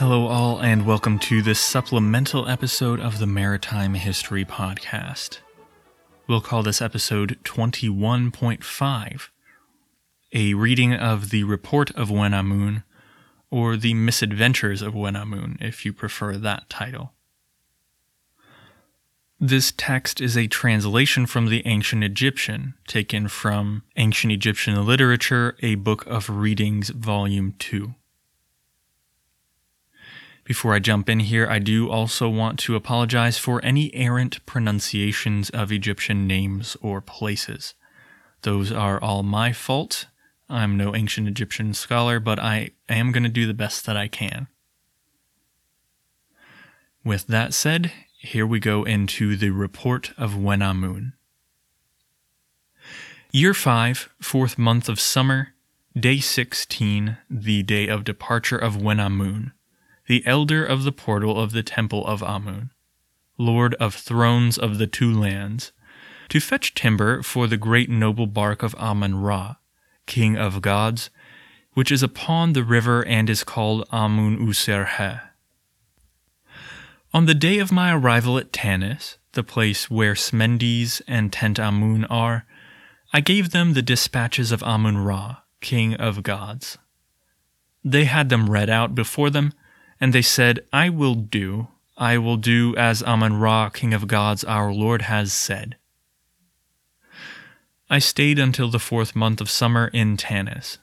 Hello, all, and welcome to this supplemental episode of the Maritime History Podcast. We'll call this episode 21.5 a reading of the Report of Wenamun, or The Misadventures of Wenamun, if you prefer that title. This text is a translation from the Ancient Egyptian, taken from Ancient Egyptian Literature, a Book of Readings, Volume 2. Before I jump in here, I do also want to apologize for any errant pronunciations of Egyptian names or places. Those are all my fault. I'm no ancient Egyptian scholar, but I am going to do the best that I can. With that said, here we go into the report of Wenamun. Year 5, fourth month of summer, day 16, the day of departure of Wenamun the elder of the portal of the temple of Amun, lord of thrones of the two lands, to fetch timber for the great noble bark of Amun Ra, king of gods, which is upon the river and is called Amun Userhe. On the day of my arrival at Tanis, the place where Smendes and Tentamun are, I gave them the dispatches of Amun Ra, king of gods. They had them read out before them, and they said, I will do, I will do as Amun Ra, King of Gods, our Lord, has said. I stayed until the fourth month of summer in Tanis.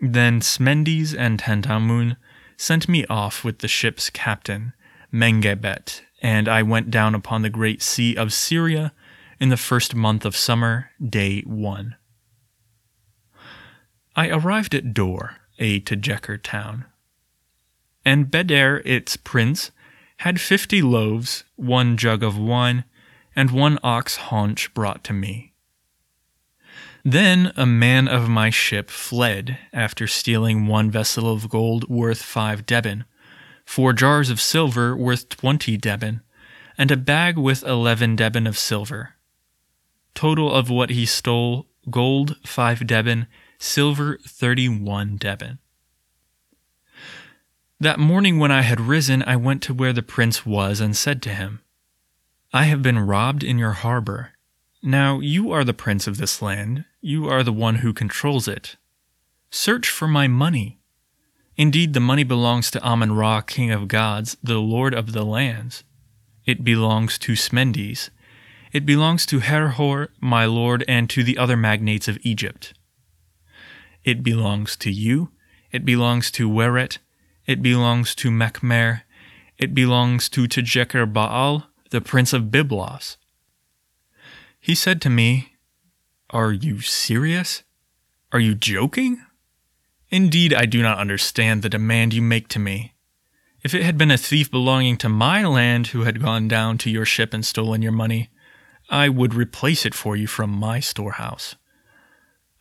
Then Smendes and Tentamun sent me off with the ship's captain, Mengebet, and I went down upon the great sea of Syria in the first month of summer, day one. I arrived at Dor, a Tejeker town and Beder, its prince, had fifty loaves, one jug of wine, and one ox haunch brought to me. Then a man of my ship fled after stealing one vessel of gold worth five deben, four jars of silver worth twenty deben, and a bag with eleven deben of silver. Total of what he stole gold five deben, silver thirty one deben. That morning when I had risen, I went to where the prince was and said to him, I have been robbed in your harbor. Now you are the prince of this land, you are the one who controls it. Search for my money. Indeed, the money belongs to Amun Ra, king of gods, the lord of the lands. It belongs to Smendes. It belongs to Herhor, my lord, and to the other magnates of Egypt. It belongs to you. It belongs to Weret, it belongs to Mekmer. It belongs to Tejeker Baal, the prince of Byblos. He said to me, Are you serious? Are you joking? Indeed, I do not understand the demand you make to me. If it had been a thief belonging to my land who had gone down to your ship and stolen your money, I would replace it for you from my storehouse.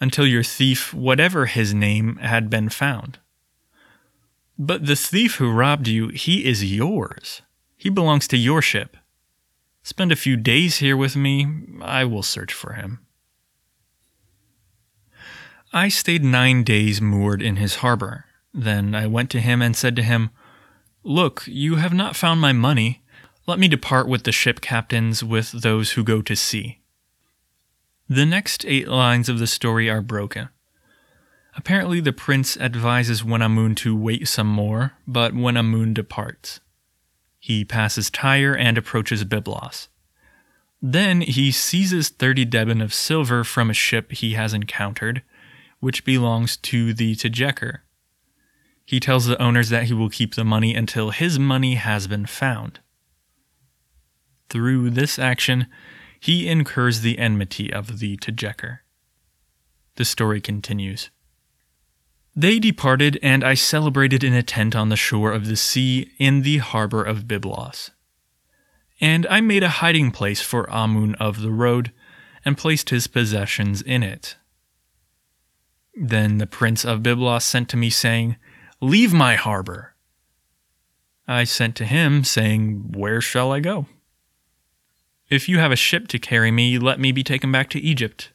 Until your thief, whatever his name, had been found. But the thief who robbed you, he is yours. He belongs to your ship. Spend a few days here with me. I will search for him. I stayed nine days moored in his harbor. Then I went to him and said to him, Look, you have not found my money. Let me depart with the ship captains, with those who go to sea. The next eight lines of the story are broken. Apparently, the prince advises Wenamun to wait some more, but Wenamun departs. He passes Tyre and approaches Byblos. Then he seizes 30 deben of silver from a ship he has encountered, which belongs to the Tejeker. He tells the owners that he will keep the money until his money has been found. Through this action, he incurs the enmity of the Tejeker. The story continues. They departed, and I celebrated in a tent on the shore of the sea in the harbor of Byblos. And I made a hiding place for Amun of the road, and placed his possessions in it. Then the prince of Byblos sent to me, saying, Leave my harbor. I sent to him, saying, Where shall I go? If you have a ship to carry me, let me be taken back to Egypt.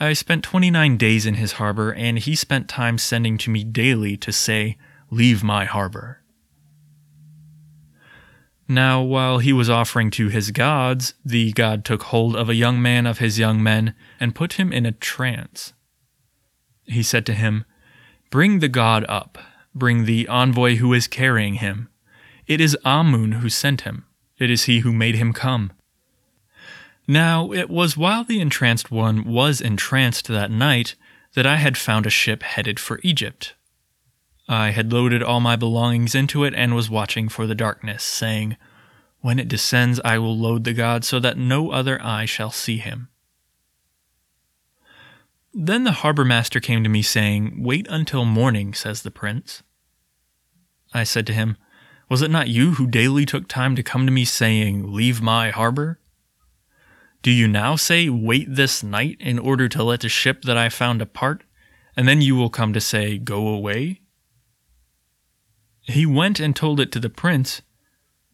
I spent 29 days in his harbor, and he spent time sending to me daily to say, Leave my harbor. Now, while he was offering to his gods, the god took hold of a young man of his young men and put him in a trance. He said to him, Bring the god up, bring the envoy who is carrying him. It is Amun who sent him, it is he who made him come. Now, it was while the entranced one was entranced that night that I had found a ship headed for Egypt. I had loaded all my belongings into it and was watching for the darkness, saying, When it descends, I will load the god so that no other eye shall see him. Then the harbor master came to me, saying, Wait until morning, says the prince. I said to him, Was it not you who daily took time to come to me, saying, Leave my harbor? Do you now say, Wait this night in order to let the ship that I found depart, and then you will come to say, Go away? He went and told it to the prince.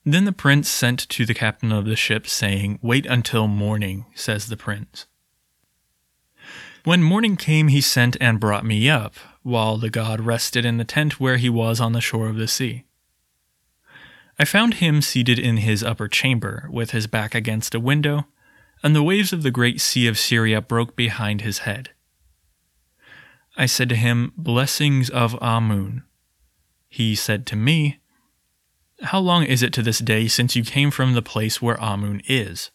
Then the prince sent to the captain of the ship, saying, Wait until morning, says the prince. When morning came, he sent and brought me up, while the god rested in the tent where he was on the shore of the sea. I found him seated in his upper chamber, with his back against a window, and the waves of the great sea of Syria broke behind his head. I said to him, Blessings of Amun. He said to me, How long is it to this day since you came from the place where Amun is?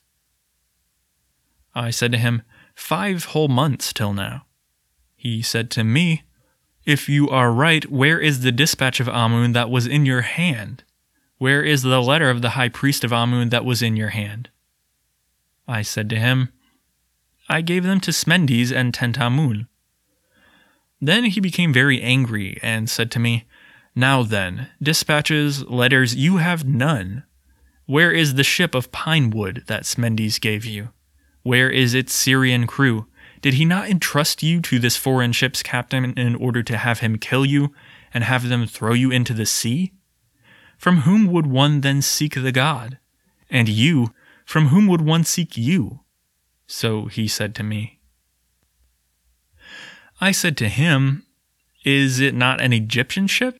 I said to him, Five whole months till now. He said to me, If you are right, where is the dispatch of Amun that was in your hand? Where is the letter of the high priest of Amun that was in your hand? I said to him, I gave them to Smendes and Tentamun. Then he became very angry and said to me, now then, dispatches, letters, you have none. Where is the ship of pine wood that Smendes gave you? Where is its Syrian crew? Did he not entrust you to this foreign ship's captain in order to have him kill you and have them throw you into the sea? From whom would one then seek the God? And you, from whom would one seek you? So he said to me. I said to him, Is it not an Egyptian ship?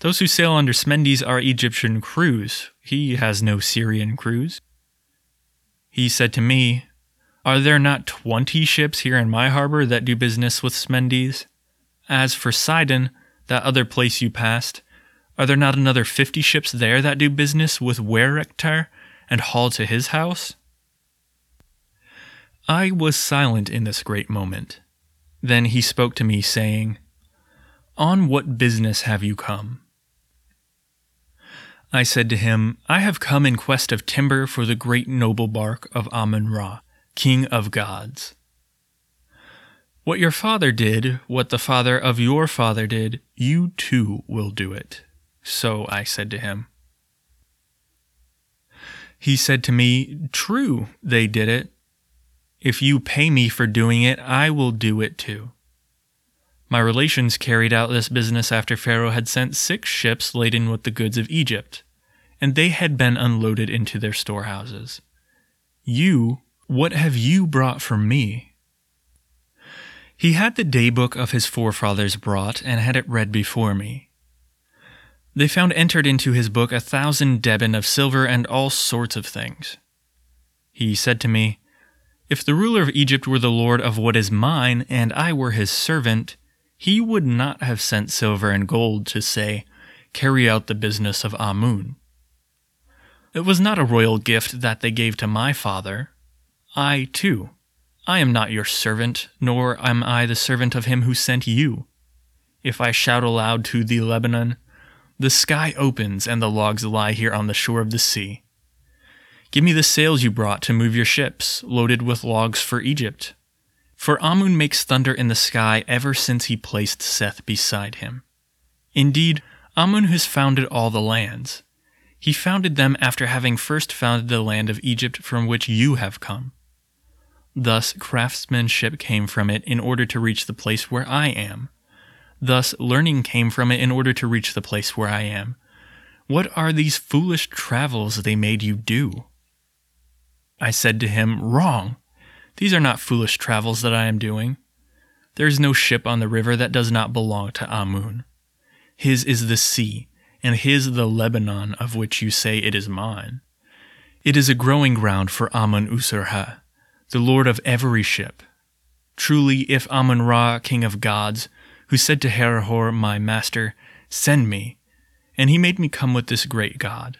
Those who sail under Smendes are Egyptian crews. He has no Syrian crews. He said to me, Are there not twenty ships here in my harbor that do business with Smendes? As for Sidon, that other place you passed, are there not another fifty ships there that do business with Werekter and haul to his house? I was silent in this great moment. Then he spoke to me, saying, On what business have you come? I said to him, I have come in quest of timber for the great noble bark of Amun Ra, king of gods. What your father did, what the father of your father did, you too will do it. So I said to him. He said to me, True, they did it. If you pay me for doing it, I will do it too. My relations carried out this business after Pharaoh had sent six ships laden with the goods of Egypt, and they had been unloaded into their storehouses. You, what have you brought for me? He had the daybook of his forefathers brought, and had it read before me. They found entered into his book a thousand deben of silver and all sorts of things. He said to me, If the ruler of Egypt were the lord of what is mine, and I were his servant, he would not have sent silver and gold to say, Carry out the business of Amun. It was not a royal gift that they gave to my father. I, too. I am not your servant, nor am I the servant of him who sent you. If I shout aloud to the Lebanon, the sky opens and the logs lie here on the shore of the sea. Give me the sails you brought to move your ships, loaded with logs for Egypt. For Amun makes thunder in the sky ever since he placed Seth beside him. Indeed, Amun has founded all the lands. He founded them after having first founded the land of Egypt from which you have come. Thus, craftsmanship came from it in order to reach the place where I am. Thus, learning came from it in order to reach the place where I am. What are these foolish travels they made you do? I said to him, Wrong. These are not foolish travels that I am doing. There is no ship on the river that does not belong to Amun. His is the sea, and his the Lebanon of which you say it is mine. It is a growing ground for Amun Userha, the lord of every ship. Truly, if Amun Ra, king of gods, who said to Herihor, my master, Send me, and he made me come with this great god.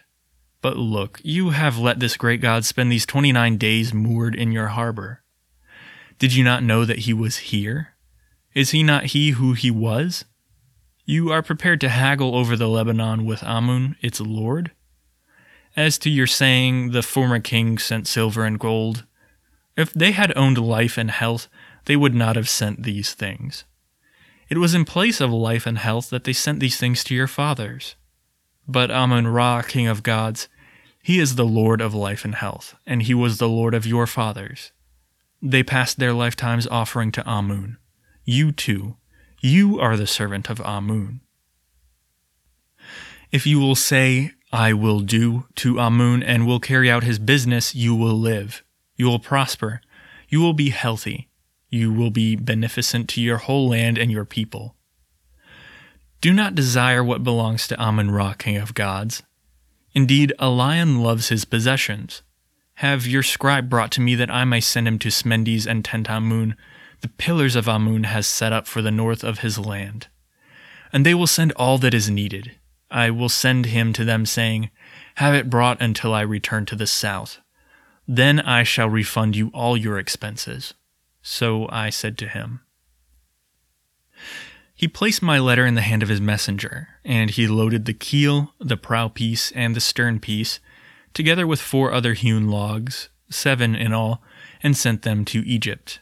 But look, you have let this great god spend these twenty nine days moored in your harbor. Did you not know that he was here? Is he not he who he was? You are prepared to haggle over the Lebanon with Amun, its lord? As to your saying, the former king sent silver and gold, if they had owned life and health, they would not have sent these things. It was in place of life and health that they sent these things to your fathers. But Amun Ra, king of gods, he is the Lord of life and health, and he was the Lord of your fathers. They passed their lifetimes offering to Amun. You too, you are the servant of Amun. If you will say, I will do to Amun and will carry out his business, you will live. You will prosper. You will be healthy. You will be beneficent to your whole land and your people. Do not desire what belongs to Amun Ra, king of gods. Indeed, a lion loves his possessions. Have your scribe brought to me that I may send him to Smendes and Tentamun, the pillars of Amun has set up for the north of his land. And they will send all that is needed. I will send him to them, saying, Have it brought until I return to the south. Then I shall refund you all your expenses. So I said to him. He placed my letter in the hand of his messenger, and he loaded the keel, the prow piece, and the stern piece, together with four other hewn logs, seven in all, and sent them to Egypt.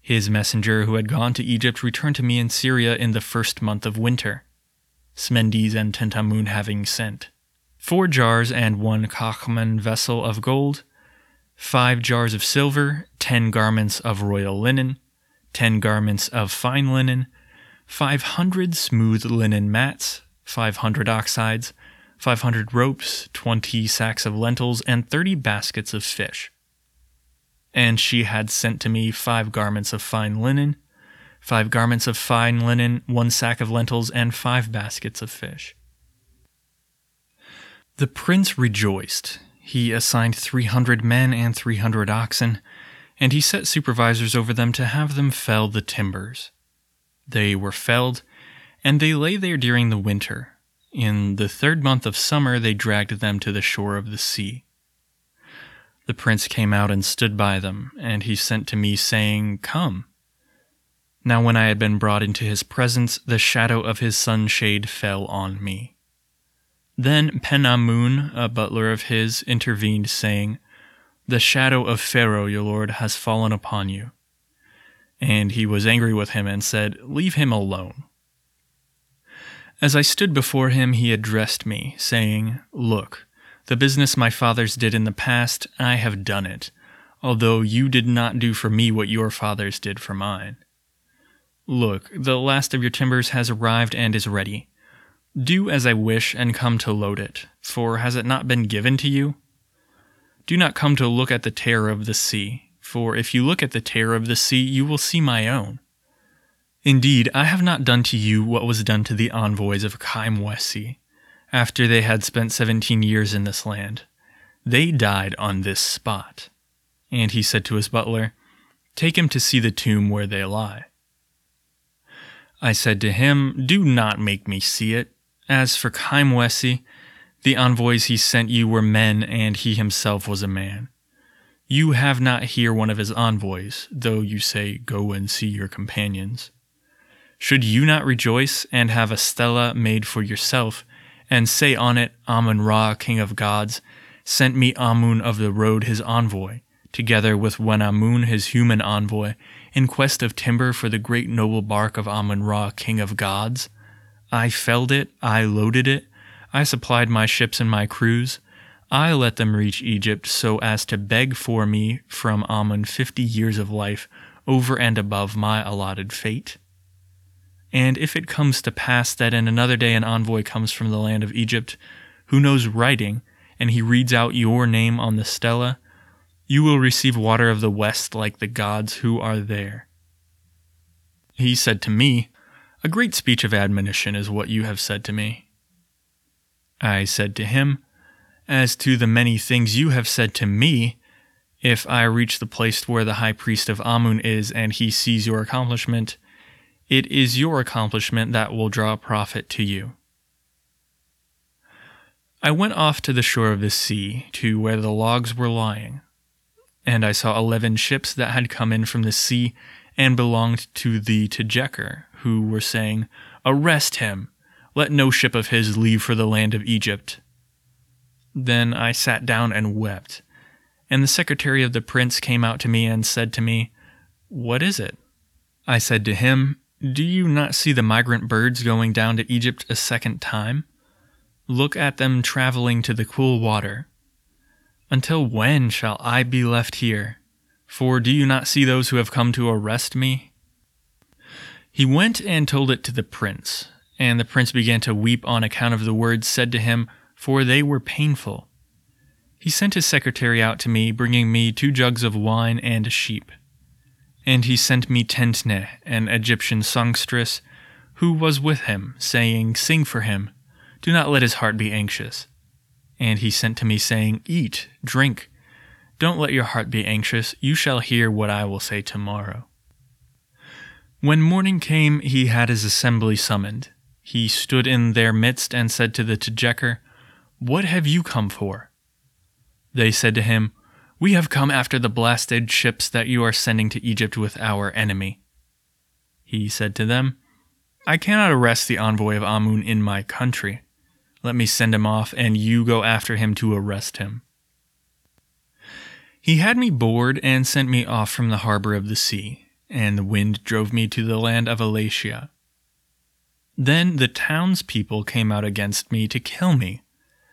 His messenger who had gone to Egypt returned to me in Syria in the first month of winter, Smendes and Tentamun having sent. Four jars and one kakmen vessel of gold, five jars of silver, ten garments of royal linen, ten garments of fine linen, five hundred smooth linen mats, five hundred oxhides, five hundred ropes, twenty sacks of lentils, and thirty baskets of fish. And she had sent to me five garments of fine linen, five garments of fine linen, one sack of lentils, and five baskets of fish. The prince rejoiced he assigned 300 men and 300 oxen, and he set supervisors over them to have them fell the timbers. They were felled, and they lay there during the winter. In the third month of summer, they dragged them to the shore of the sea. The prince came out and stood by them, and he sent to me, saying, Come. Now, when I had been brought into his presence, the shadow of his sunshade fell on me. Then Penamun, a butler of his, intervened, saying, The shadow of Pharaoh, your lord, has fallen upon you. And he was angry with him and said, Leave him alone. As I stood before him, he addressed me, saying, Look, the business my fathers did in the past, I have done it, although you did not do for me what your fathers did for mine. Look, the last of your timbers has arrived and is ready. Do as I wish and come to load it, for has it not been given to you? Do not come to look at the terror of the sea, for if you look at the terror of the sea, you will see my own. Indeed, I have not done to you what was done to the envoys of Kaimwesi, after they had spent seventeen years in this land. They died on this spot. And he said to his butler, Take him to see the tomb where they lie. I said to him, Do not make me see it. As for Kaimwesi, the envoys he sent you were men, and he himself was a man. You have not here one of his envoys, though you say, Go and see your companions. Should you not rejoice and have a stela made for yourself, and say on it, Amun Ra, king of gods, sent me Amun of the road his envoy, together with Wenamun his human envoy, in quest of timber for the great noble bark of Amun Ra, king of gods? I felled it, I loaded it, I supplied my ships and my crews. I let them reach Egypt so as to beg for me from Amun fifty years of life over and above my allotted fate. And if it comes to pass that in another day an envoy comes from the land of Egypt, who knows writing, and he reads out your name on the stela, you will receive water of the west like the gods who are there. He said to me, A great speech of admonition is what you have said to me. I said to him, As to the many things you have said to me, if I reach the place where the high priest of Amun is and he sees your accomplishment, it is your accomplishment that will draw profit to you. I went off to the shore of the sea, to where the logs were lying, and I saw eleven ships that had come in from the sea and belonged to the Tejeker, who were saying, Arrest him! Let no ship of his leave for the land of Egypt. Then I sat down and wept. And the secretary of the prince came out to me and said to me, What is it? I said to him, Do you not see the migrant birds going down to Egypt a second time? Look at them traveling to the cool water. Until when shall I be left here? For do you not see those who have come to arrest me? He went and told it to the prince, and the prince began to weep on account of the words said to him, for they were painful. He sent his secretary out to me, bringing me two jugs of wine and a sheep. And he sent me Tentne, an Egyptian songstress, who was with him, saying, Sing for him do not let his heart be anxious. And he sent to me, saying, Eat, drink. Don't let your heart be anxious. You shall hear what I will say tomorrow. When morning came, he had his assembly summoned. He stood in their midst and said to the Tejeker, What have you come for? They said to him, We have come after the blasted ships that you are sending to Egypt with our enemy. He said to them, I cannot arrest the envoy of Amun in my country. Let me send him off, and you go after him to arrest him. He had me board and sent me off from the harbor of the sea, and the wind drove me to the land of Alatia. Then the townspeople came out against me to kill me,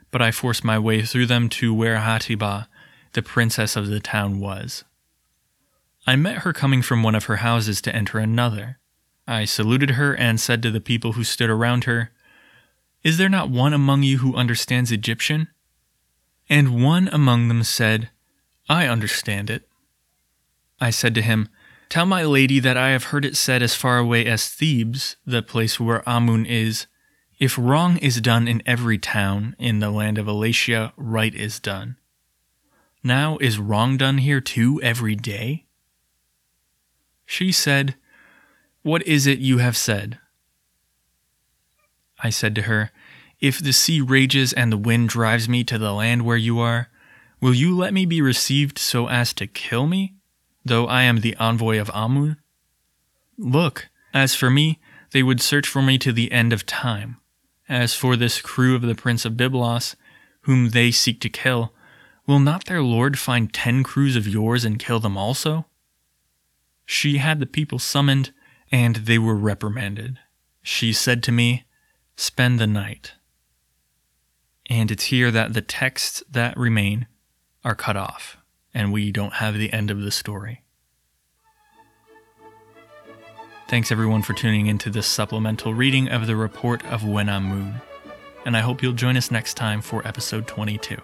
but I forced my way through them to where Hatiba, the princess of the town, was. I met her coming from one of her houses to enter another. I saluted her and said to the people who stood around her, is there not one among you who understands Egyptian? And one among them said, I understand it. I said to him, Tell my lady that I have heard it said as far away as Thebes, the place where Amun is, if wrong is done in every town in the land of Alatia, right is done. Now is wrong done here too every day? She said, What is it you have said? I said to her, If the sea rages and the wind drives me to the land where you are, will you let me be received so as to kill me, though I am the envoy of Amun? Look, as for me, they would search for me to the end of time. As for this crew of the prince of Byblos, whom they seek to kill, will not their lord find ten crews of yours and kill them also? She had the people summoned, and they were reprimanded. She said to me, spend the night. And it's here that the texts that remain are cut off, and we don't have the end of the story. Thanks everyone for tuning into this supplemental reading of the report of Wenamun, and I hope you'll join us next time for episode 22.